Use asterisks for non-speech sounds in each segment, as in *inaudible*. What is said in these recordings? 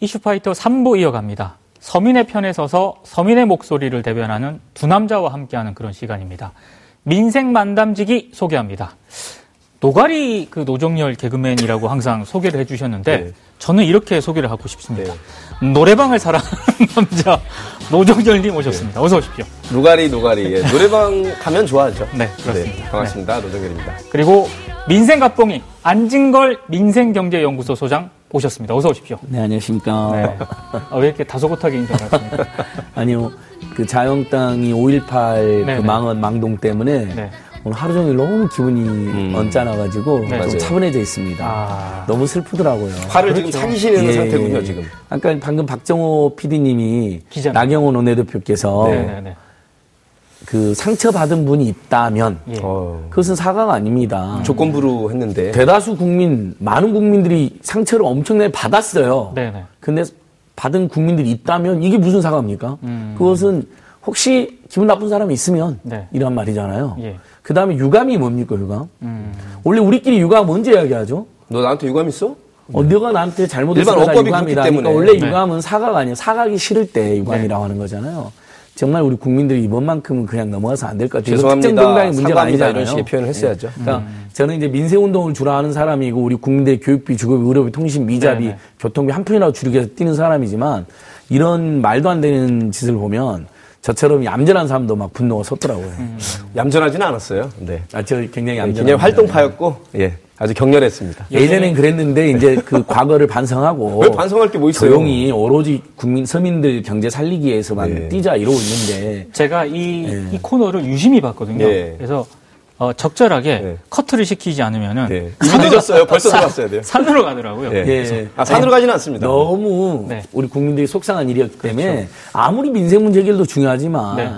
이슈파이터 3부 이어갑니다. 서민의 편에 서서 서민의 목소리를 대변하는 두 남자와 함께하는 그런 시간입니다. 민생 만담지기 소개합니다. 노가리 그 노정렬 개그맨이라고 항상 소개를 해주셨는데 네. 저는 이렇게 소개를 하고 싶습니다. 네. 노래방을 사랑하는 *laughs* 남자 노정렬님 오셨습니다. 네. 어서 오십시오. 노가리 노가리 예. 노래방 가면 좋아하죠. 네 그렇습니다. 네, 반갑습니다. 노정렬입니다. 그리고 민생갑봉이 안진걸 민생경제연구소 소장 오셨습니다. 어서 오십시오. 네, 안녕하십니까. 네. 아, 왜 이렇게 다소곳하게 인사하십니까? *laughs* 아니요, 그 자영당이 5.18 그 망언, 망동 때문에 네. 오늘 하루 종일 너무 기분이 음. 언짢아가지고 네. 좀. 차분해져 있습니다. 아. 너무 슬프더라고요. 화를 그렇죠. 지금 사기시는 예. 상태군요, 지금. 아까 방금 박정호 PD님이 나경원 원내대표께서 네네네. 네, 네. 그 상처받은 분이 있다면 예. 어. 그것은 사과가 아닙니다. 조건부로 했는데 대다수 국민 많은 국민들이 상처를 엄청나게 받았어요. 네네. 근데 받은 국민들이 있다면 이게 무슨 사과입니까? 음. 그것은 혹시 기분 나쁜 사람이 있으면 네. 이런 말이잖아요. 예. 그 다음에 유감이 뭡니까 유감? 음. 원래 우리끼리 유감 언제 이야기하죠? 너 나한테 유감 있어? 어, 네. 너가 나한테 잘못했어. 일반 어법이 유감이다. 그러니까 원래 네. 유감은 사과가 아니라 사과하기 싫을 때 유감이라고 네. 하는 거잖아요. 정말 우리 국민들이 이번만큼은 그냥 넘어가서 안 될 것 같아요. 죄송합니다. 특정 정당의 문제가 아니잖아요. 이런 식의 표현을 했어야죠. 네. 그러니까 음. 저는 이제 민생 운동을 주로 하는 사람이고 우리 국민들 교육비, 주거비, 의료비, 통신, 미자비, 네네. 교통비 한 푼이라도 줄이기 위해서 뛰는 사람이지만 이런 말도 안 되는 짓을 보면 저처럼 얌전한 사람도 막 분노가 섰더라고요. 음. 얌전하지는 않았어요. 네. 아, 저 굉장히 얌전. 굉장히 활동파였고, 예. 아주 격렬했습니다. 예전엔 그랬는데 이제 그 과거를 반성하고 왜 반성할 게 뭐 있어요? 조용히 오로지 국민 서민들 경제 살리기 위해서만 네. 뛰자 이러고 있는데 제가 이, 네. 이 코너를 유심히 봤거든요. 네. 그래서 어, 적절하게 네. 커트를 시키지 않으면은 네. 이미 늦었어요. 벌써 들어갔어야 돼요. 산으로 가더라고요. 네. 예. 아, 산으로 가지는 않습니다. 너무 네. 우리 국민들이 속상한 일이었기 때문에 그렇죠. 아무리 민생 문제 해결도 중요하지만 네.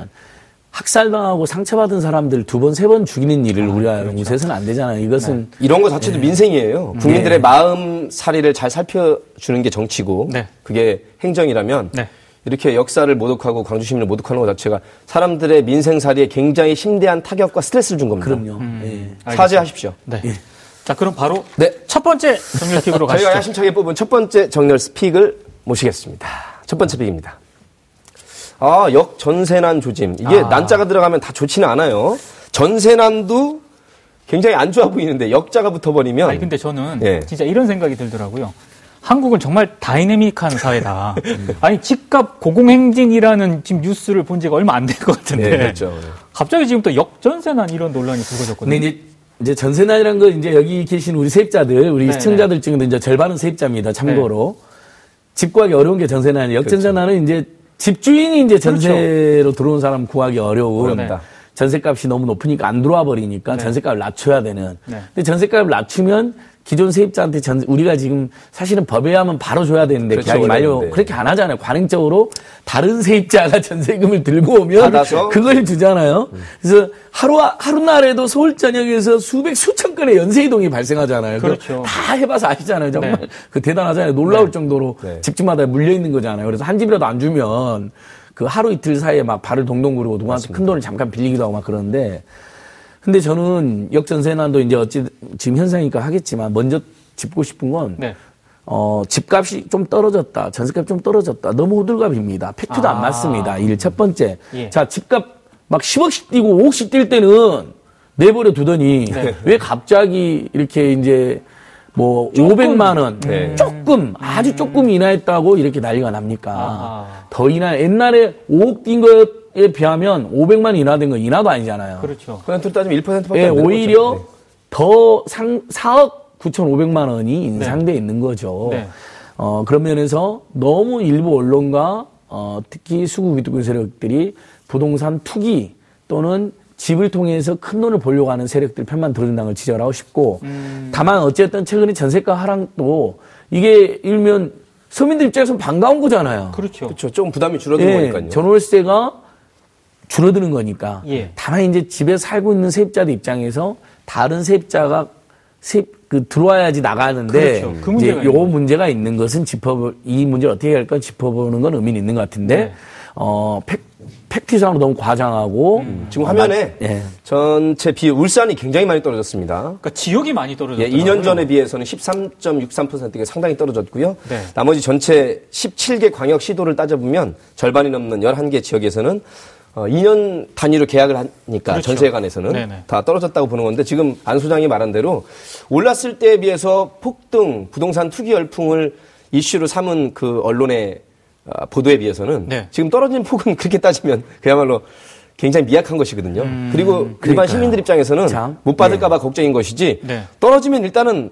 학살당하고 상처받은 사람들 두 번, 세 번 죽이는 일을 아, 우리가 그렇죠. 용서해서는 안 되잖아요. 이것은. 네. 이런 거 자체도 네. 민생이에요. 국민들의 네. 마음 사리를 잘 살펴주는 게 정치고, 네. 그게 행정이라면, 네. 이렇게 역사를 모독하고 광주 시민을 모독하는 것 자체가 사람들의 민생살이에 굉장히 심대한 타격과 스트레스를 준 겁니다. 그럼요. 음. 네. 사죄하십시오. 네. 예. 자, 그럼 바로 네. 첫 번째 정렬 pick으로 가시죠. 저희가 야심차게 뽑은 첫 번째 정렬's pick을 모시겠습니다. 첫 번째 pick입니다. 아, 역 전세난 조짐. 이게 아. 난자가 들어가면 다 좋지는 않아요. 전세난도 굉장히 안 좋아 보이는데 역자가 붙어버리면. 아니, 근데 저는 예. 진짜 이런 생각이 들더라고요. 한국은 정말 다이내믹한 사회다. *laughs* 아니, 집값 고공행진이라는 지금 뉴스를 본 지가 얼마 안될것 같은데. 네, 그렇죠. 갑자기 지금 또 역전세난 이런 논란이 불거졌거든요. 네, 이제, 이제 전세난이라는 건 이제 여기 계신 우리 세입자들, 우리 네 시청자들 중에도 이제 절반은 세입자입니다. 참고로. 네. 집 구하기 어려운 게 전세난이에요. 역전세난은 그렇죠. 이제 집주인이 이제 그렇죠. 전세로 그렇죠. 들어온 사람 구하기 어려운 네. 전세값이 너무 높으니까 안 들어와 버리니까 네. 전세값을 낮춰야 되는. 네. 근데 전세값을 낮추면 기존 세입자한테 전 우리가 지금 사실은 법에 하면 바로 줘야 되는데 그렇죠, 계약이 만료 그렇게 안 하잖아요. 관행적으로 다른 세입자가 전세금을 들고 오면 받아서? 그걸 주잖아요. 음. 그래서 하루 하루 날에도 서울 전역에서 수백 수천 건의 연쇄 이동이 발생하잖아요. 그렇죠. 다 해봐서 아시잖아요. 정말 네. 그 대단하잖아요. 놀라울 네. 정도로 네. 집집마다 물려 있는 거잖아요. 그래서 한 집이라도 안 주면 그 하루 이틀 사이에 막 발을 동동 구르고 누구한테 큰 돈을 잠깐 빌리기도 하고 막 그러는데 근데 저는 역전세난도 이제 어찌 지금 현상이니까 하겠지만 먼저 짚고 싶은 건 네. 어, 집값이 좀 떨어졌다. 전세값이 좀 떨어졌다. 너무 호들갑입니다. 팩트도 아. 안 맞습니다. 일 첫 번째. 예. 자, 집값 막 10억씩 뛰고 5억씩 뛸 때는 내버려 두더니 네. 왜 갑자기 이렇게 이제 뭐 조금. 500만 원 네. 조금 아주 조금 인하했다고 이렇게 난리가 납니까? 아하. 더 인하 옛날에 5억 뛴것 에 비하면 500만 인하된 건 인하도 아니잖아요. 그렇죠. 그냥 둘 따지면 1%밖에 예, 오히려 네. 더 상, 4억 9,500만 원이 인상돼 네. 있는 거죠. 네. 어, 그런 면에서 너무 일부 언론과 어, 특히 수구 기득권 세력들이 부동산 투기 또는 집을 통해서 큰 돈을 벌려고 하는 세력들 편만 들어준다는 걸 지적하고 싶고 음. 다만 어쨌든 최근에 전세가 하락도 이게 일면 서민들 입장에서 반가운 거잖아요. 그렇죠. 그렇죠. 좀 부담이 줄어든 예, 거니까요. 전월세가 줄어드는 거니까. 예. 다만 이제 집에 살고 있는 세입자들 입장에서 다른 세입자가 세입 그 들어와야지 나가는데 그렇죠. 그 이제 요 문제가 있는 것은 짚어 이 문제를 어떻게 할까 짚어보는 건 의미는 있는 것 같은데 네. 어 팩, 팩트상으로 너무 과장하고 지금 화면에 예. 전체 비율 울산이 굉장히 많이 떨어졌습니다. 그러니까 지역이 많이 떨어졌어요. 예, 2년 전에 비해서는 13.63%가 상당히 떨어졌고요. 네. 나머지 전체 17개 광역 시도를 따져보면 절반이 넘는 11개 지역에서는 어, 2년 단위로 계약을 하니까 그렇죠. 전세에 관해서는 네네. 다 떨어졌다고 보는 건데 지금 안 소장이 말한 대로 올랐을 때에 비해서 폭등, 부동산 투기 열풍을 이슈로 삼은 그 언론의 어, 보도에 비해서는 네. 지금 떨어진 폭은 *laughs* 그렇게 따지면 그야말로 굉장히 미약한 것이거든요. 음. 그리고 일반 그러니까요. 시민들 입장에서는 참. 못 받을까봐 걱정인 것이지 네. 떨어지면 일단은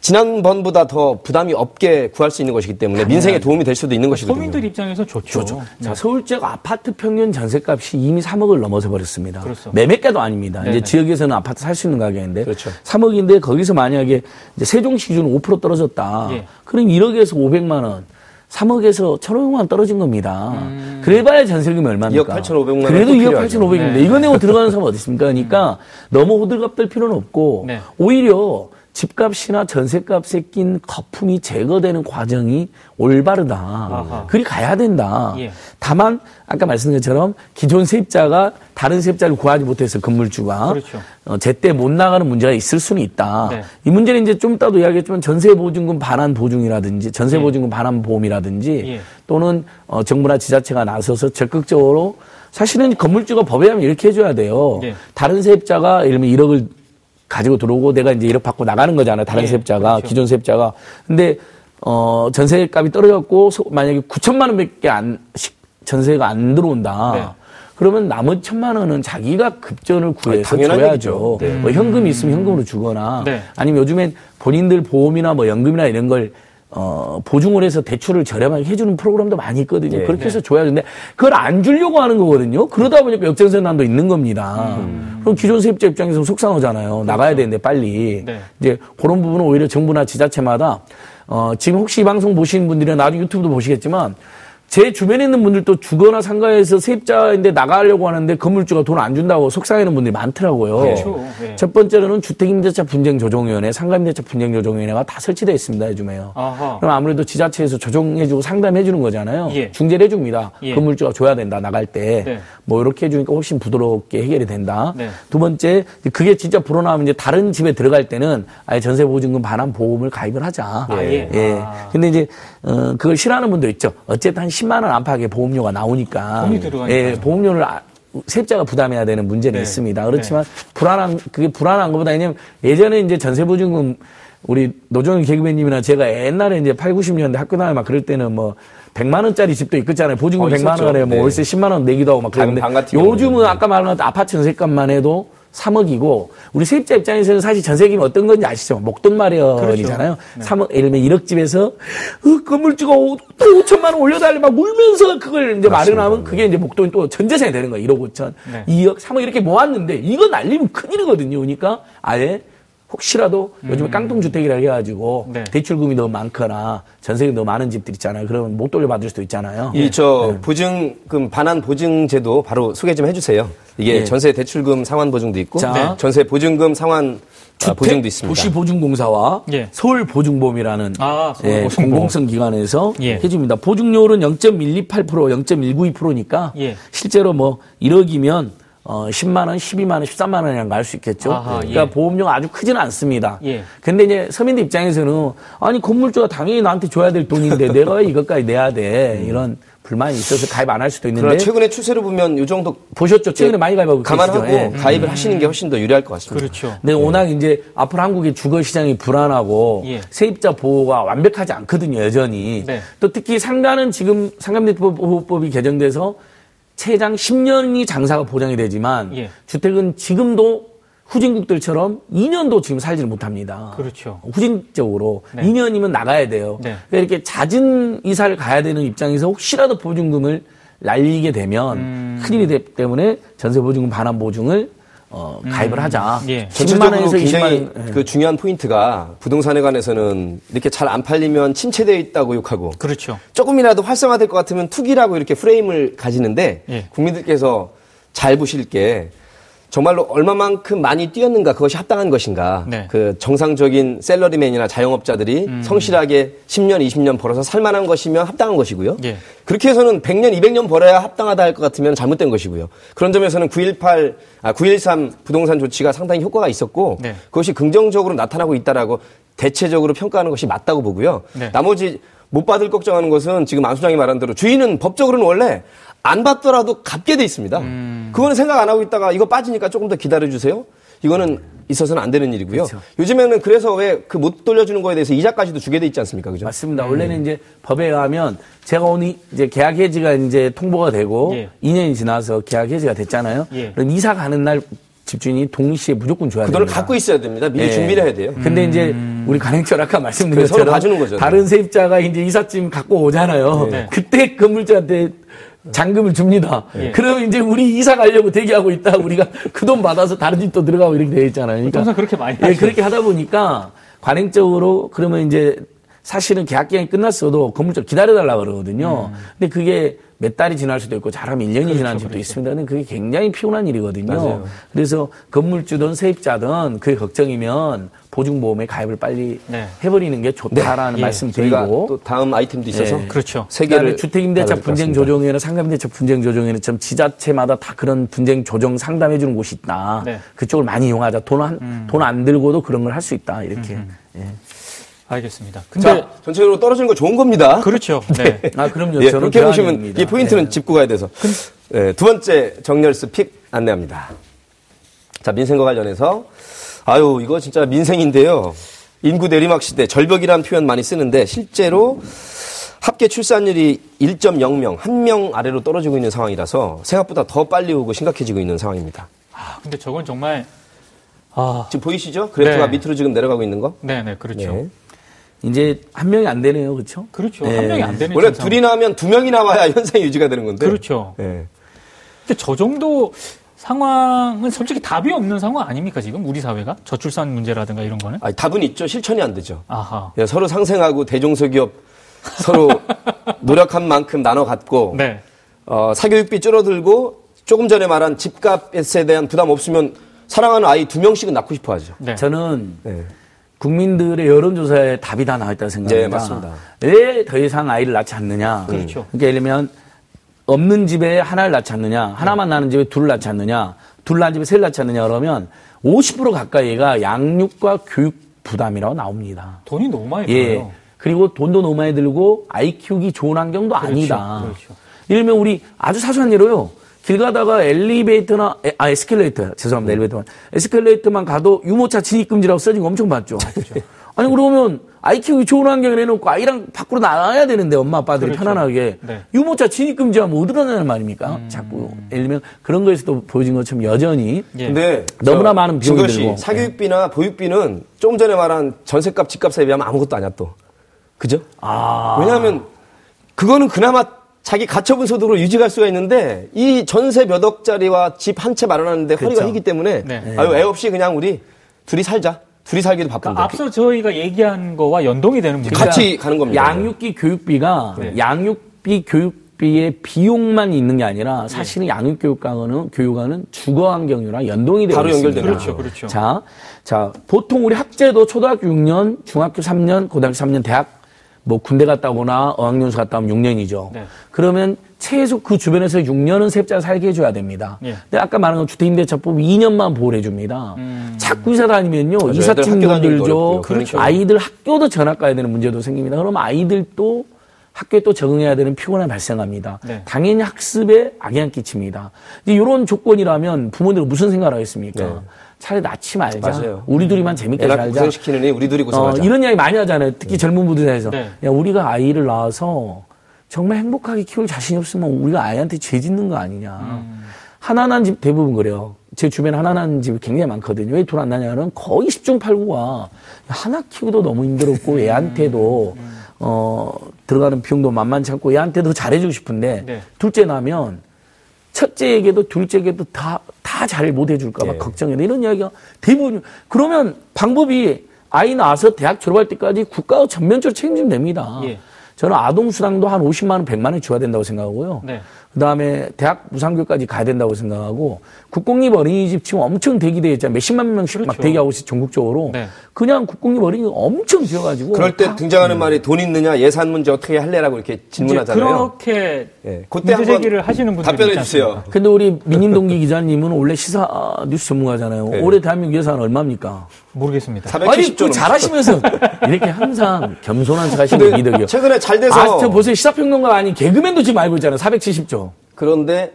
지난번보다 더 부담이 없게 구할 수 있는 것이기 때문에 민생에 도움이 될 수도 있는 것이거든요. 서민들 입장에서 좋죠. 네. 자, 서울 지역 아파트 평균 전세값이 이미 3억을 넘어서 버렸습니다. 그렇죠. 매매가도 아닙니다. 네네. 이제 지역에서는 아파트 살 수 있는 가격인데 그렇죠. 3억인데 거기서 만약에 이제 세종시 기준 5% 떨어졌다. 예. 그럼 1억에서 500만 원. 3억에서 1,500만 원 떨어진 겁니다. 음. 그래봐야 전세금이 얼마입니까? 2억 8,500만 원 그래도 또 2억 필요하죠. 8,500인데 네. 이거 내고 들어가는 *laughs* 사람 어디 있습니까? 그러니까 너무 호들갑 떨 필요는 없고 네. 오히려 집값이나 전세값에 낀 거품이 제거되는 과정이 올바르다. 그리 가야 된다. 예. 다만 아까 말씀드린 것처럼 기존 세입자가 다른 세입자를 구하지 못해서 건물주가 그렇죠. 어, 제때 못 나가는 문제가 있을 수는 있다. 네. 이 문제는 이제 좀 이따도 이야기했지만 전세 보증금 반환 보증이라든지 전세 보증금 반환 보험이라든지 예. 또는 어, 정부나 지자체가 나서서 적극적으로 사실은 건물주가 법에 하면 이렇게 해줘야 돼요. 예. 다른 세입자가 예를 들면 1억을 가지고 들어오고 내가 이제 1억 받고 나가는 거잖아요. 다른 예, 세입자가 그렇죠. 기존 세입자가. 근데 어 전세 값이 떨어졌고 소- 만약에 9천만 원밖에 안 시- 전세가 안 들어온다. 네. 그러면 나머지 천만 원은 자기가 급전을 구해서 당연한 줘야죠. 네. 뭐 현금이 있으면 현금으로 주거나 네. 아니면 요즘엔 본인들 보험이나 뭐 연금이나 이런 걸 어, 보증을 해서 대출을 저렴하게 해주는 프로그램도 많이 있거든요. 네. 그렇게 해서 줘야 되는데 그걸 안 주려고 하는 거거든요. 그러다 보니까 역전세난도 있는 겁니다. 그럼 기존 세입자 입장에서 속상하잖아요. 나가야 되는데 빨리. 네. 이제 그런 부분은 오히려 정부나 지자체마다 어, 지금 혹시 이 방송 보시는 분들은 나중에 유튜브도 보시겠지만 제 주변에 있는 분들도 주거나 상가에서 세입자인데 나가려고 하는데 건물주가 돈 안 준다고 속상해하는 분들이 많더라고요. 그렇죠. 예. 첫 번째로는 주택임대차 분쟁조정위원회, 상가임대차 분쟁조정위원회가 다 설치되어 있습니다. 요즘에요. 아하. 그럼 아무래도 지자체에서 조정해주고 상담해주는 거잖아요. 예. 중재를 해줍니다. 예. 건물주가 줘야 된다 나갈 때. 네. 뭐 이렇게 해주니까 훨씬 부드럽게 해결이 된다. 네. 두 번째 그게 진짜 불어나면 이제 다른 집에 들어갈 때는 아예 전세보증금 반환 보험을 가입을 하자. 아, 예. 예. 아. 근데 이제 어 그걸 싫어하는 분도 있죠. 어쨌든 한 10만 원 안팎의 보험료가 나오니까. 돈이 들어가니까요. 예, 보험료를 아- 세입자가 부담해야 되는 문제는 네. 있습니다. 그렇지만 불안한 그게 불안한 것보다 왜냐면 예전에 이제 전세보증금 우리 노정렬 개그맨님이나 제가 옛날에 이제 8, 90년대 학교 다니면 막 그럴 때는 뭐 100만 원짜리 집도 있었잖아요. 보증금 어, 100만 있었죠. 원에 뭐 네. 월세 10만 원 내기도 하고 막 방- 그랬는데 요즘은 경우는. 아까 말한 아파트 전세값만 해도 3억이고 우리 세입자 입장에서는 사실 전세금이 어떤 건지 아시죠? 목돈 마련이잖아요. 그렇죠. 3억 예를 들면 1억 집에서 어, 건물주가 5천만 원 올려달래 막 울면서 그걸 이제 마련하면 그게 이제 목돈이 또 전재산이 되는 거예요. 1억 5천, 네. 2억, 3억 이렇게 모았는데 이거 날리면 큰일이거든요. 그러니까 아예 혹시라도 요즘에 깡통주택이라 해가지고 음. 네. 대출금이 너무 많거나 전세금이 너무 많은 집들 있잖아요. 그러면 못 돌려받을 수도 있잖아요. 이저 네. 보증금 반환 보증제도 바로 소개 좀 해주세요. 이게 예. 전세 대출금 상환 보증도 있고 자. 네. 전세 보증금 상환 아, 보증도 있습니다. 도시보증공사와 예. 서울보증보험이라는 아, 예. 공공성 기관에서 예. 해줍니다. 보증료율은 0.128%, 0.192%니까 예. 실제로 뭐 1억이면 어, 10만 원, 12만 원, 13만 원이랑 갈 수 있겠죠. 아하, 그러니까 예. 보험료가 아주 크지는 않습니다. 예. 근데 이제 서민들 입장에서는 아니 건물주가 당연히 나한테 줘야 될 돈인데 내가 왜 이것까지 내야 돼 이런 불만이 있어서 가입 안 할 수도 있는데 최근의 추세로 보면 이 정도 보셨죠? 최근에 많이 가입하고 감안하고? 예. 가입을 하시는 게 훨씬 더 유리할 것 같습니다. 그렇죠. 근데 워낙 이제 앞으로 한국의 주거 시장이 불안하고 예. 세입자 보호가 완벽하지 않거든요, 여전히. 네. 또 특히 상가는 지금 상가임대보호법이 개정돼서 최장 10년이 장사가 보장이 되지만 예. 주택은 지금도 후진국들처럼 2년도 지금 살지를 못합니다. 그렇죠. 후진적으로 네. 2년이면 나가야 돼요. 네. 그러니까 이렇게 잦은 이사를 가야 되는 입장에서 혹시라도 보증금을 날리게 되면 음. 큰일이 되기 때문에 전세 보증금 반환 보증을 어, 가입을 하자. 예. 10만 전체적으로 원에서 20만 굉장히 원. 예. 그 중요한 포인트가 부동산에 관해서는 이렇게 잘 안 팔리면 침체되어 있다고 욕하고 그렇죠. 조금이라도 활성화될 것 같으면 투기라고 이렇게 프레임을 가지는데 예. 국민들께서 잘 보실 게 정말로 얼마만큼 많이 뛰었는가 그것이 합당한 것인가 네. 그 정상적인 셀러리맨이나 자영업자들이 음. 성실하게 10년 20년 벌어서 살만한 것이면 합당한 것이고요 예. 그렇게 해서는 100년 200년 벌어야 합당하다 할 것 같으면 잘못된 것이고요 그런 점에서는 918 아, 913 부동산 조치가 상당히 효과가 있었고 네. 그것이 긍정적으로 나타나고 있다라고 대체적으로 평가하는 것이 맞다고 보고요 네. 나머지 못 받을 걱정하는 것은 지금 안 수장이 말한 대로 주인은 법적으로는 원래 안 받더라도 갚게 돼 있습니다. 음. 그거는 생각 안 하고 있다가 이거 빠지니까 조금 더 기다려 주세요. 이거는 있어서는 안 되는 일이고요. 그렇죠. 요즘에는 그래서 왜 그 못 돌려주는 거에 대해서 이자까지도 주게 돼 있지 않습니까? 그죠? 맞습니다. 음. 원래는 이제 법에 의하면 제가 오늘 이제 계약 해지가 이제 통보가 되고 예. 2년이 지나서 계약 해지가 됐잖아요. 예. 그럼 이사 가는 날 집주인이 동시에 무조건 줘야 그 됩니다. 돈을 갖고 있어야 됩니다. 미리 예. 준비를 해야 돼요. 근데 이제 음. 우리 관행처럼 아까 말씀드린 그래, 서로 것처럼 봐주는 거죠. 다른 세입자가 이제 이삿짐 갖고 오잖아요. 네. 그때 건물주한테 잔금을 줍니다. 예. 그럼 이제 우리 이사 가려고 대기하고 있다 우리가 그 돈 받아서 다른 집 또 들어가고 이렇게 되어 있잖아요. 그러니까 항상 그렇게 많이 예. 그렇게 하다 보니까 관행적으로 그러면 이제 사실은 계약 기간이 끝났어도 건물주 기다려달라 그러거든요. 음. 근데 그게 몇 달이 지날 수도 있고 잘하면 1년이 그렇죠, 지난 집도 있습니다. 근데 그게 굉장히 피곤한 일이거든요. 맞아요. 그래서 건물주든 세입자든 그게 걱정이면 보증보험에 가입을 빨리 네. 해버리는 게 좋다라는 예. 말씀 드리고 또 다음 아이템도 있어서 예. 그렇죠. 세 그다음에 개를 주택임대차 분쟁. 조정위원회 상가임대차 분쟁 조정위원회 좀 지자체마다 다 그런 분쟁 조정 상담해 주는 곳이 있다. 네. 그쪽을 많이 이용하자. 돈돈안 들고도 그런 걸 할 수 있다. 이렇게. 예. 알겠습니다. 근데 자, 전체적으로 떨어지는 거 좋은 겁니다. 그렇죠. *laughs* 네. 아 그럼요. 예, 그렇게 보시면. 이 포인트는 예. 짚고 가야 돼서. 예, 두 번째 정렬스 픽 안내합니다. 자, 민생과 관련해서 아유, 이거 진짜 민생인데요. 인구 내리막 시대 절벽이라는 표현 많이 쓰는데 실제로 합계 출산율이 1.0명, 한 명 아래로 떨어지고 있는 상황이라서 생각보다 더 빨리 오고 심각해지고 있는 상황입니다. 아, 근데 저건 정말 아, 지금 보이시죠? 그래프가 네. 밑으로 지금 내려가고 있는 거? 네, 네, 그렇죠. 네. 이제 한 명이 안 되네요. 그렇죠? 그렇죠. 네. 한 명이 안 되는 원래. 둘이 나오면 두 명이 나와야 *laughs* 현상이 유지가 되는 건데. 그렇죠. 예. 근데 저 정도 상황은 솔직히 답이 없는 상황 아닙니까 지금 우리 사회가 저출산 문제라든가 이런 거는? 아니, 답은 있죠. 실천이 안 되죠. 아하. 예, 서로 상생하고 대중소기업 서로 *laughs* 노력한 만큼 나눠 갖고 네. 어, 사교육비 줄어들고 조금 전에 말한 집값에 대한 부담 없으면 사랑하는 아이 두 명씩은 낳고 싶어 하죠. 네. 저는 네. 국민들의 여론조사에 답이 다 나와 있다고 생각합니다. 네, 맞습니다. 왜 더 이상 아이를 낳지 않느냐? 그렇죠. 그러니까 예를 들면 없는 집에 하나를 낳지 않느냐, 하나만 낳는 집에 둘을 낳지 않느냐, 둘 낳은 집에 셋을 낳지 않느냐 그러면 50% 가까이가 양육과 교육 부담이라고 나옵니다. 돈이 너무 많이 예. 들어요. 그리고 돈도 너무 많이 들고 아이 키우기 좋은 환경도 아니다. 그렇죠. 예를 들면 우리 아주 사소한 예로요. 길 가다가 엘리베이터나 에, 아 에스컬레이터 죄송합니다 엘리베이터만 에스컬레이터만 가도 유모차 진입 금지라고 써진 거 엄청 봤죠. *laughs* 아니 그러면 아이 키우기 좋은 환경을 해놓고 아이랑 밖으로 나가야 되는데 엄마 아빠들이 그렇죠. 편안하게 네. 유모차 진입 금지하면 어디로 나는 말입니까? 자꾸 예를 들면 그런 거에서도 보여진 것처럼 여전히 예. 근데 너무나 저 많은 비용이 들고. 사교육비나 보육비는 조금 전에 말한 전세값, 집값에 비하면 아무것도 아니야 또. 그죠? 아 왜냐하면 그거는 그나마 자기 가처분 소득으로 유지할 수가 있는데 이 전세 몇 억짜리와 집 한 채 마련하는데 허리가 그렇죠. 휘기 때문에 네. 아유 애 없이 그냥 우리 둘이 살자. 둘이 살기도 바쁜데. 그러니까 앞서 저희가 얘기한 거와 연동이 되는 문제. 같이 가는 겁니다. 양육비 교육비가 네. 양육비 교육비의 비용만 있는 게 아니라 사실은 양육 교육과는 교육과는 주거 환경이랑 연동이 되어 바로 있습니다. 연결되는 그렇죠, 그렇죠. 자, 자 보통 우리 학제도 초등학교 6년, 중학교 3년, 고등학교 3년, 대학 뭐 군대 갔다 오거나 어학연수 갔다 오면 6년이죠. 네. 그러면 최소 그 주변에서 6년은 세입자 살게 해줘야 됩니다. 예. 근데 아까 말한 건 주택임대차법 2년만 보호를 해줍니다. 자꾸 이사 다니면요. 이삿짐 들죠. 그렇죠. 아이들 학교도 전학 가야 되는 문제도 생깁니다. 그럼 아이들도 학교에 또 적응해야 되는 피곤함이 발생합니다. 네. 당연히 학습에 악영향 끼칩니다. 이제 이런 조건이라면 부모들은 무슨 생각을 하겠습니까? 네. 차라리 낳지 말자. 맞아요. 우리 둘이만 재밌게 애랑 살자. 고생시키느니 우리 둘이 어, 고생하자. 이런 이야기 많이 하잖아요. 특히 젊은 분들 사이에서. 네. 야, 우리가 아이를 낳아서 정말 행복하게 키울 자신이 없으면 우리가 아이한테 죄 짓는 거 아니냐. 하나난 집 대부분 그래요. 제 주변에 하나난 집이 굉장히 많거든요. 왜둘안 나냐면 거의 10중 8구가 하나 키우기도 너무 힘들었고 애한테도 어, 들어가는 비용도 만만치 않고 애한테도 잘해주고 싶은데 네. 둘째 나면 첫째에게도 둘째에게도 다, 다 잘 못 해줄까봐 예. 걱정해. 이런 이야기가 대부분. 그러면 방법이 아이 낳아서 대학 졸업할 때까지 국가가 전면적으로 책임지면 됩니다. 예. 저는 아동수당도 한 50만 원, 100만 원 줘야 된다고 생각하고요. 네. 그다음에 대학 무상교까지 가야 된다고 생각하고 국공립 어린이집 지금 엄청 대기돼 있잖아요. 몇십만 명씩 막 그렇죠. 대기하고 있어요. 전국적으로. 네. 그냥 국공립 어린이 엄청 지어가지고 그럴 때다 등장하는 말이 돈 있느냐 예산 문제 어떻게 할래라고 이렇게 질문하잖아요. 그렇게 예, 그때 문제 한번 제기를 하시는 분들이 답변해 주세요. 근데 우리 민임동기 기자님은 원래 시사 아, 뉴스 전문가잖아요. 네. 올해 대한민국 예산 얼마입니까? 모르겠습니다. 470조 아니, 그넘 잘하시면서 *laughs* 이렇게 항상 겸손한 게 이득이요. 최근에 잘 돼서 아, 저 보세요. 시사평론가 아닌 개그맨도 지금 알고 있잖아요. 470조. 그런데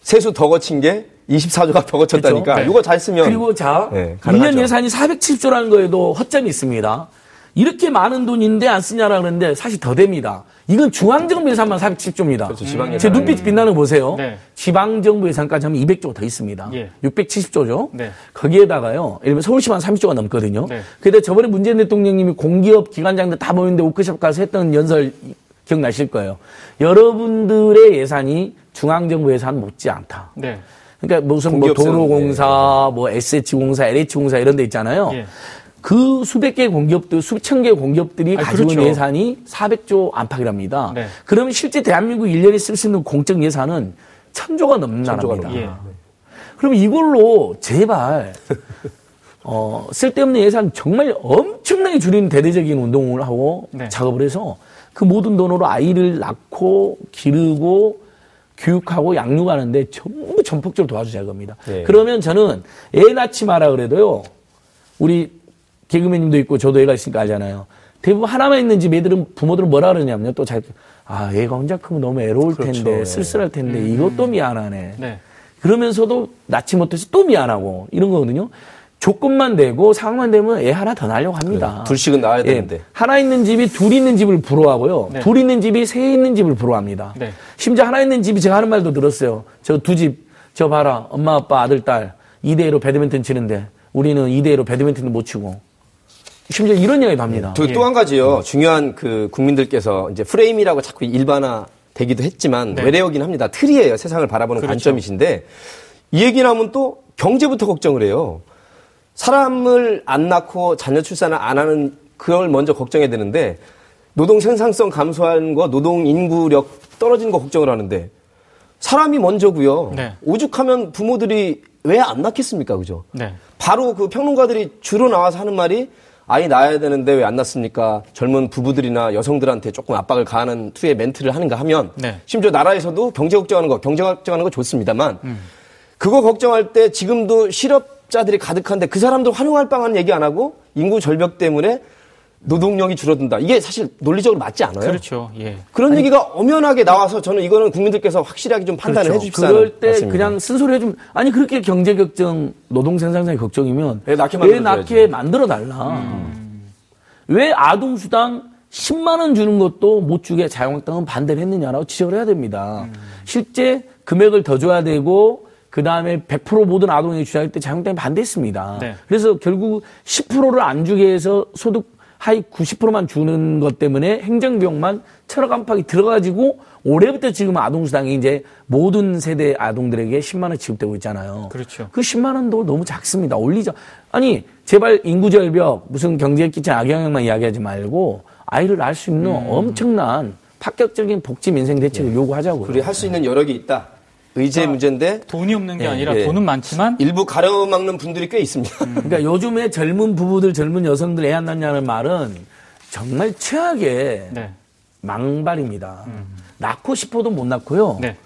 세수 더 거친 게 24조가 더 거쳤다니까 그렇죠. 네. 이거 잘 쓰면 그리고 자, 네, 1년 가능하죠. 예산이 470조라는 거에도 허점이 있습니다. 이렇게 많은 돈인데 안 쓰냐라 그러는데 사실 더 됩니다. 이건 중앙정부 예산만 470조입니다. 그렇죠, 지방 제. 눈빛 빛나는 거 보세요. 네. 지방정부 예산까지 하면 200조가 더 있습니다. 예. 670조죠. 네. 거기에다가요. 예를 들면 서울시만 30조가 넘거든요. 네. 근데 저번에 문재인 대통령님이 공기업 기관장들 다 모였는데 워크숍 가서 했던 연설 기억나실 거예요. 여러분들의 예산이 중앙정부 예산 못지 않다. 네. 그러니까 무슨 뭐 도로공사, 뭐 SH공사, LH공사 이런 데 있잖아요. 예. 그 수백 개 공기업들, 수천 개 공기업들이 아니, 가지고 있는 그렇죠. 예산이 400조 안팎이랍니다. 네. 그러면 실제 대한민국 1년에 쓸 수 있는 공적 예산은 천조가 넘는 천조가 나라입니다. 예. 그럼 이걸로 제발 *laughs* 어, 쓸데없는 예산 정말 엄청나게 줄이는 대대적인 운동을 하고 네. 작업을 해서 그 모든 돈으로 아이를 낳고 기르고 교육하고 양육하는데 전부 전폭적으로 도와주셔야 겁니다. 네. 그러면 저는 애 낳지 마라 그래도요. 우리 개그맨님도 있고 저도 애가 있으니까 알잖아요. 대부분 하나만 있는 집 애들은 부모들은 뭐라 그러냐면요. 또 잘, 아, 얘가 혼자 크면 너무 애로울 그렇죠. 텐데, 예. 쓸쓸할 텐데, 이것도 미안하네. 네. 그러면서도 낳지 못해서 또 미안하고 이런 거거든요. 조건만 되고 상황만 되면 애 하나 더 낳으려고 합니다. 네, 둘씩은 낳아야 예, 되는데. 하나 있는 집이 둘 있는 집을 부러워하고요. 네. 둘 있는 집이 세 있는 집을 부러워합니다. 네. 심지어 하나 있는 집이 제가 하는 말도 들었어요. 저 두 집, 저 봐라. 엄마, 아빠, 아들, 딸. 2대1로 배드민턴 치는데 우리는 2대1로 배드민턴도 못 치고. 심지어 이런 이야기도 합니다. 또한 가지요. 중요한 그 국민들께서 이제 프레임이라고 자꾸 일반화 되기도 했지만 네. 외래어긴 합니다. 틀이에요. 세상을 바라보는 그렇죠. 관점이신데 이 얘기 나오면 또 경제부터 걱정을 해요. 사람을 안 낳고 자녀 출산을 안 하는 그걸 먼저 걱정해야 되는데 노동 생산성 감소하는 거, 노동 인구력 떨어지는 거 걱정을 하는데 사람이 먼저고요. 네. 오죽하면 부모들이 왜 안 낳겠습니까, 그죠? 네. 바로 그 평론가들이 주로 나와서 하는 말이 아이 낳아야 되는데 왜 안 낳습니까? 젊은 부부들이나 여성들한테 조금 압박을 가하는 투의 멘트를 하는가 하면 네. 심지어 나라에서도 경제 걱정하는 거, 경제 걱정하는 거 좋습니다만 그거 걱정할 때 지금도 실업자들이 가득한데 그 사람들 활용할 방안 얘기 안 하고 인구 절벽 때문에 노동력이 줄어든다. 이게 사실 논리적으로 맞지 않아요? 그렇죠. 예. 그런 얘기가 엄연하게 나와서 저는 이거는 국민들께서 확실하게 좀 판단을 그렇죠. 해주십사 그럴 때 그냥 쓴소리 해주면 아니 그렇게 경제 걱정, 노동 생산성의 걱정이면 애 낳게 애 만들어줘야지. 낳게 만들어 달라. 왜 아동 수당 10만 원 주는 것도 못 주게 자유한국당은 반대를 했느냐라고 지적을 해야 됩니다. 실제 금액을 더 줘야 되고 그 다음에 100% 모든 아동에게 주자 할때 자유한국당이 반대했습니다. 네. 그래서 결국 10%를 안 주게 해서 소득 하위 90%만 주는 것 때문에 행정비용만 천억 안팎이 들어가지고 올해부터 지금 아동수당이 이제 모든 세대 아동들에게 10만 원 지급되고 있잖아요. 그렇죠. 그 10만 원도 너무 작습니다. 올리자. 아니 제발 인구절벽 무슨 경제에 끼친 악영향만 이야기하지 말고 아이를 낳을 수 있는 음. 엄청난 파격적인 복지 민생 대책을 요구하자고요. 우리 할 수 있는 여력이 있다. 의제 문제인데 돈이 없는 게 예, 아니라 예. 돈은 많지만 일부 가려막는 분들이 꽤 있습니다. *laughs* 그러니까 요즘에 젊은 부부들, 젊은 여성들 애 안 낳냐는 말은 정말 최악의 네. 망발입니다. 낳고 싶어도 못 낳고요. 네.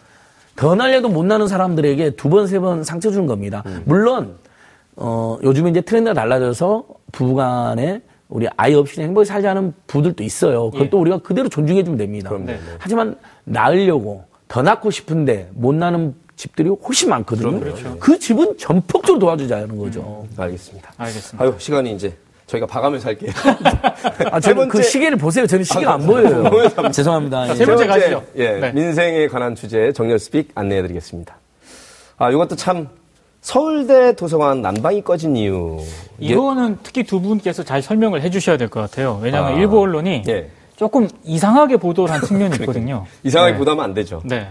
더 날려도 못 나는 사람들에게 두 번, 세 번 상처 주는 겁니다. 물론, 어, 요즘에 이제 트렌드가 달라져서 부부간에 우리 아이 없이 행복히 살자는 부들도 있어요. 그것도 예. 우리가 그대로 존중해 주면 됩니다. 그럼요. 네. 하지만 낳으려고 더 낳고 싶은데 못 낳는 집들이 훨씬 많거든요. 그렇죠. 그 집은 전폭적으로 도와주자는 거죠. 알겠습니다. 알겠습니다. 아유 시간이 이제 저희가 봐가면서 할게요. *laughs* 아, 세 저는 그 번째- 시계를 보세요. 저는 시계가 안 보여요. *laughs* 죄송합니다. 세 번째 세 가시죠. 예, 네. 민생에 관한 주제 정렬 스픽 안내해드리겠습니다. 아 이것도 참 서울대 도서관 난방이 꺼진 이유. 이거는 특히 두 분께서 잘 설명을 해주셔야 될 것 같아요. 왜냐하면 아. 일부 언론이 예. 조금 이상하게 보도를 한 측면이 *laughs* 있거든요. 이상하게 네. 보다면 안 되죠. 네.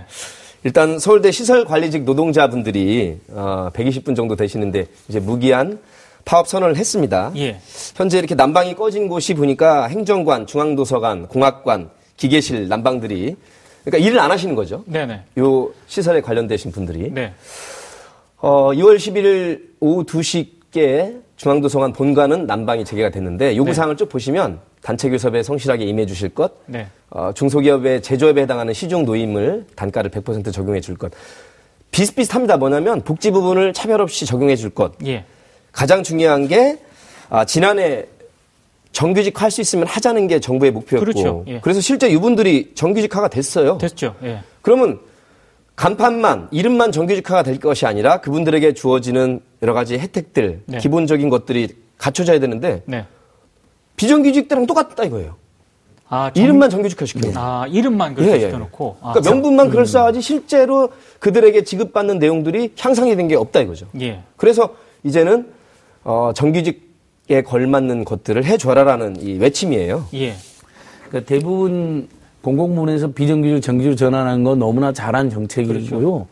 일단 서울대 시설관리직 노동자분들이 어, 120분 정도 되시는데 이제 무기한 파업 선언을 했습니다. 예. 현재 이렇게 난방이 꺼진 곳이 보니까 행정관, 중앙도서관, 공학관, 기계실 난방들이 그러니까 일을 안 하시는 거죠. 네네. 요 시설에 관련되신 분들이 네. 어, 2월 11일 오후 2시께 중앙도서관 본관은 난방이 재개가 됐는데 요구사항을 쭉 보시면 단체 교섭에 성실하게 임해 주실 것, 네. 어, 중소기업의 제조업에 해당하는 시중 노임을 단가를 100% 적용해 줄 것. 비슷비슷합니다. 뭐냐면 복지 부분을 차별 없이 적용해 줄 것. 예. 가장 중요한 게 아, 지난해 정규직 할 수 있으면 하자는 게 정부의 목표였고 그렇죠. 예. 래서 실제 이분들이 정규직화가 됐어요. 됐죠. 예. 그러면 간판만 이름만 정규직화가 될 것이 아니라 그분들에게 주어지는 여러 가지 혜택들 네. 기본적인 것들이 갖춰져야 되는데 네. 비정규직들랑 똑같다 이거예요. 아, 정- 이름만 정규직화 시켜. 아, 이름만 그렇게 예, 예. 시켜놓고. 아, 그러니까 명분만 그럴싸하지 실제로 그들에게 지급받는 내용들이 향상이 된 게 없다 이거죠. 예. 그래서 이제는 어, 정규직에 걸맞는 것들을 해줘라라는 이 외침이에요. 예. 그러니까 대부분 공공부문에서 비정규직 정규직 전환한 건 너무나 잘한 정책이고요.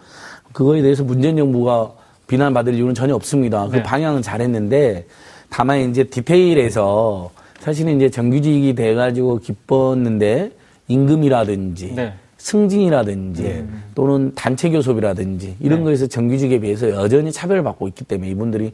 그거에 대해서 문재인 정부가 비난받을 이유는 전혀 없습니다. 그 네. 방향은 잘했는데 다만 이제 디테일에서 사실은 이제 정규직이 돼가지고 기뻤는데 임금이라든지 네. 승진이라든지 또는 단체 교섭이라든지 이런 네. 거에서 정규직에 비해서 여전히 차별을 받고 있기 때문에 이분들이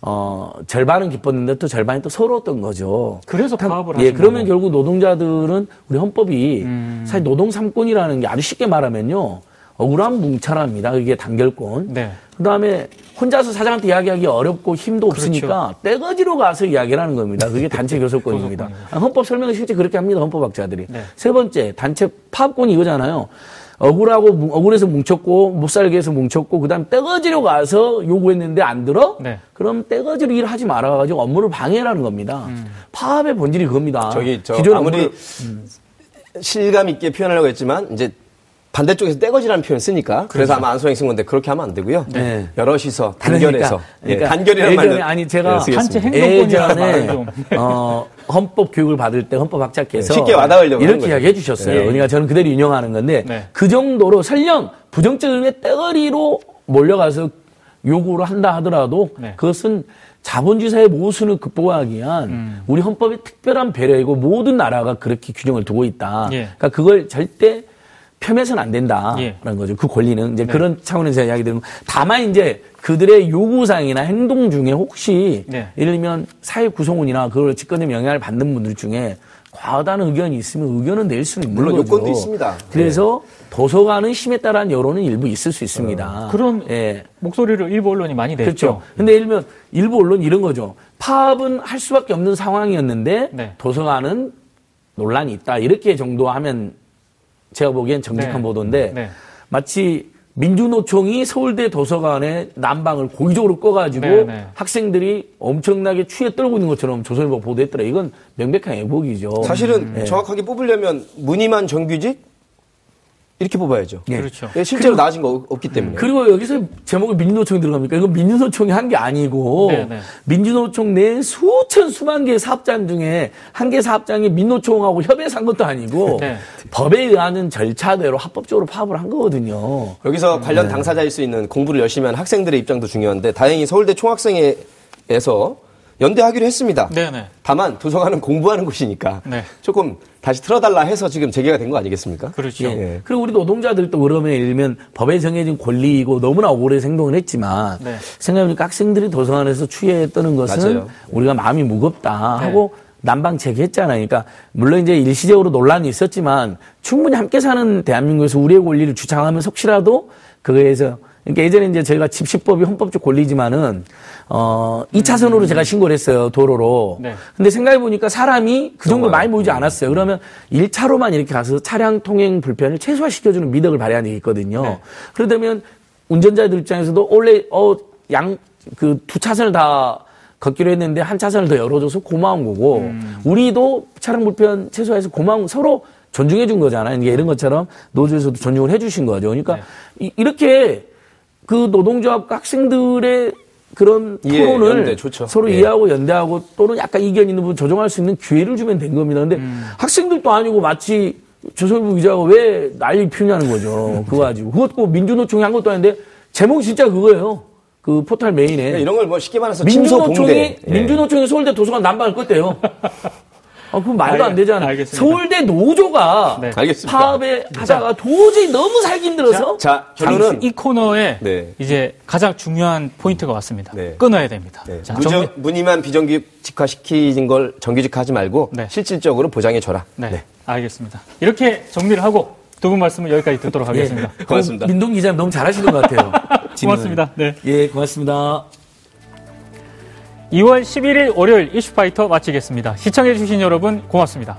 어 절반은 기뻤는데 또 절반이 또 서러웠던 거죠. 그래서 파업을 예, 그러면. 결국 노동자들은 우리 헌법이 음. 사실 노동 삼권이라는 게 아주 쉽게 말하면요. 억울한 뭉찰합니다. 그게 단결권. 네. 그다음에 혼자서 사장한테 이야기하기 어렵고 힘도 그렇죠. 없으니까 떼거지로 가서 이야기하는 겁니다. 그게 단체 교섭권입니다. 아, 헌법 설명을 실제 그렇게 합니다. 헌법학자들이. 네. 세 번째 단체 파업권이 이거잖아요. 억울하고 뭉- 억울해서 뭉쳤고 못 살게 해서 뭉쳤고 그다음 떼거지로 가서 요구했는데 안 들어? 네. 그럼 떼거지로 일하지 말아 가지고 업무를 방해라는 겁니다. 음. 파업의 본질이 그겁니다. 저기 저 기존 아무리 업무를- 실감 있게 표현하려고 했지만 이제 반대쪽에서 떼거지라는 표현 을 쓰니까 그래서 아마 안소영 쓴 건데 그렇게 하면 안 되고요. 네. 여럿이서 단결해서 그러니까, 예, 그러니까 단결이라는 예전에 말을 아니 제가 예. 단체 행동권이라는. 어, 헌법 교육을 받을 때 헌법 학자께서 쉽게 와닿으려고 이렇게. 이야기해 주셨어요. 네. 그러니까 저는 그대로 인용하는 건데 네. 그 정도로 설령 부정적 의미의 떼거리로 몰려가서 요구를 한다 하더라도 네. 그것은 자본주의사의 모순을 극복하기 위한 음. 우리 헌법의 특별한 배려이고 모든 나라가 그렇게 규정을 두고 있다. 예. 그러니까 그걸 절대 폄훼해서는 안 된다라는 예. 거죠. 그 권리는 이제 네. 그런 차원에서 이야기 거. 다만 이제 그들의 요구사항이나 행동 중에 혹시 네. 예를 들면 사회 구성원이나 그걸 직권적 영향을 받는 분들 중에 과다한 의견이 있으면 의견은 낼 수는 있는 물론 거죠. 요건도 있습니다. 그래서 도서관은 힘에 따른 여론은 일부 있을 수 있습니다. 어, 그런 예. 목소리를 일부 언론이 많이 냈죠. 그렇죠. 근데 예를 들면 일부 언론 이런 거죠. 파업은 할 수밖에 없는 상황이었는데 네. 도서관은 논란이 있다. 이렇게 정도 하면 제가 보기엔 정직한 네. 보도인데 네. 마치 민주노총이 서울대 도서관에 난방을 고의적으로 꺼가지고 네, 네. 학생들이 엄청나게 추위에 떨고 있는 것처럼 조선일보 보도했더라. 이건 명백한 애복이죠. 사실은 예. 정확하게 뽑으려면 무늬만 정규직 이렇게 뽑아야죠. 예. 그렇죠. 예, 실제로 나아진 거 없- 없기 때문에. 그리고 여기서 제목에 민주노총이 들어갑니까? 이건 민주노총이 한 게 아니고 네, 네. 민주노총 내 수천 수만 개의 사업장 중에 한 개 사업장이 민노총하고 협의해서 한 것도 아니고 네. 법에 의하는 절차대로 합법적으로 파업을 한 거거든요. 여기서 관련 네. 당사자일 수 있는 공부를 열심히 하는 학생들의 입장도 중요한데 다행히 서울대 총학생회에서 연대하기로 했습니다. 네네. 다만 도서관은 공부하는 곳이니까 네. 조금 다시 틀어달라 해서 지금 재개가 된 거 아니겠습니까? 그렇죠. 예. 예. 그리고 우리 노동자들도 그러면 예를 들면 법에 정해진 권리이고 너무나 오래 행동을 했지만 네. 생각해보니까 학생들이 도서관에서 떠는 것은 맞아요. 우리가 마음이 무겁다 네. 하고 난방 재개했잖아요. 그러니까 물론 이제 일시적으로 논란이 있었지만 충분히 함께 사는 대한민국에서 우리의 권리를 주장하면 혹시라도 그거에서 그러니까 예전에 이제 저희가 집시법이 헌법적 권리지만은 어 2차선으로 제가 신고를 했어요 도로로. 네. 근데 생각해 보니까 사람이 그 정도. 많이 모이지 않았어요. 그러면 1차로만 이렇게 가서 차량 통행 불편을 최소화시켜주는 미덕을 발휘한 적이 있거든요. 네. 그러다면 운전자들 입장에서도 원래 어양 그 두 차선을 다 걷기로 했는데 한 차선을 더 열어줘서 고마운 거고 음. 우리도 차량 불편 최소화해서 고마운 서로 존중해 준 거잖아요. 이게 이런 것처럼 노조에서도 존중을 해 주신 거죠. 그러니까 네. 이, 이렇게 그 노동조합 학생들의 그런 이해, 토론을. 서로 예. 이해하고 연대하고 또는 약간 이견 있는 부분 조정할 수 있는 기회를 주면 된 겁니다. 근데 음. 학생들도 아니고 마치 조선일보 기자가 왜 난리 피우냐는 거죠. *laughs* 그거 가지고. 그것도 민주노총이 한 것도 아닌데 제목이 진짜 그거예요. 그 포털 메인에. 이런 걸 뭐 쉽게 말해서 민주노총이. 예. 민주노총이 서울대 도서관 난방을 껐대요. *laughs* 아, 그건 말도 안 알- 되잖아요. 알겠습니다. 서울대 노조가 네. 알겠습니다. 파업에 하다가 도저히 너무 살기 힘들어서 자, 잠시 결론은 이 코너에 네. 이제 가장 중요한 포인트가 왔습니다. 네. 끊어야 됩니다. 네. 자, 무정, 정리- 문의만 비정규직화 시키는 걸 정규직화하지 말고 네. 실질적으로 보장해 줘라. 네, 알겠습니다. 이렇게 정리를 하고 두 분 말씀을 여기까지 듣도록 예. 하겠습니다. 고맙습니다. 민동 기자님 너무 잘하시는 것 같아요. *laughs* 고맙습니다. 네. 예, 고맙습니다. 2월 11일 월요일 이슈파이터 마치겠습니다. 시청해주신 여러분 고맙습니다.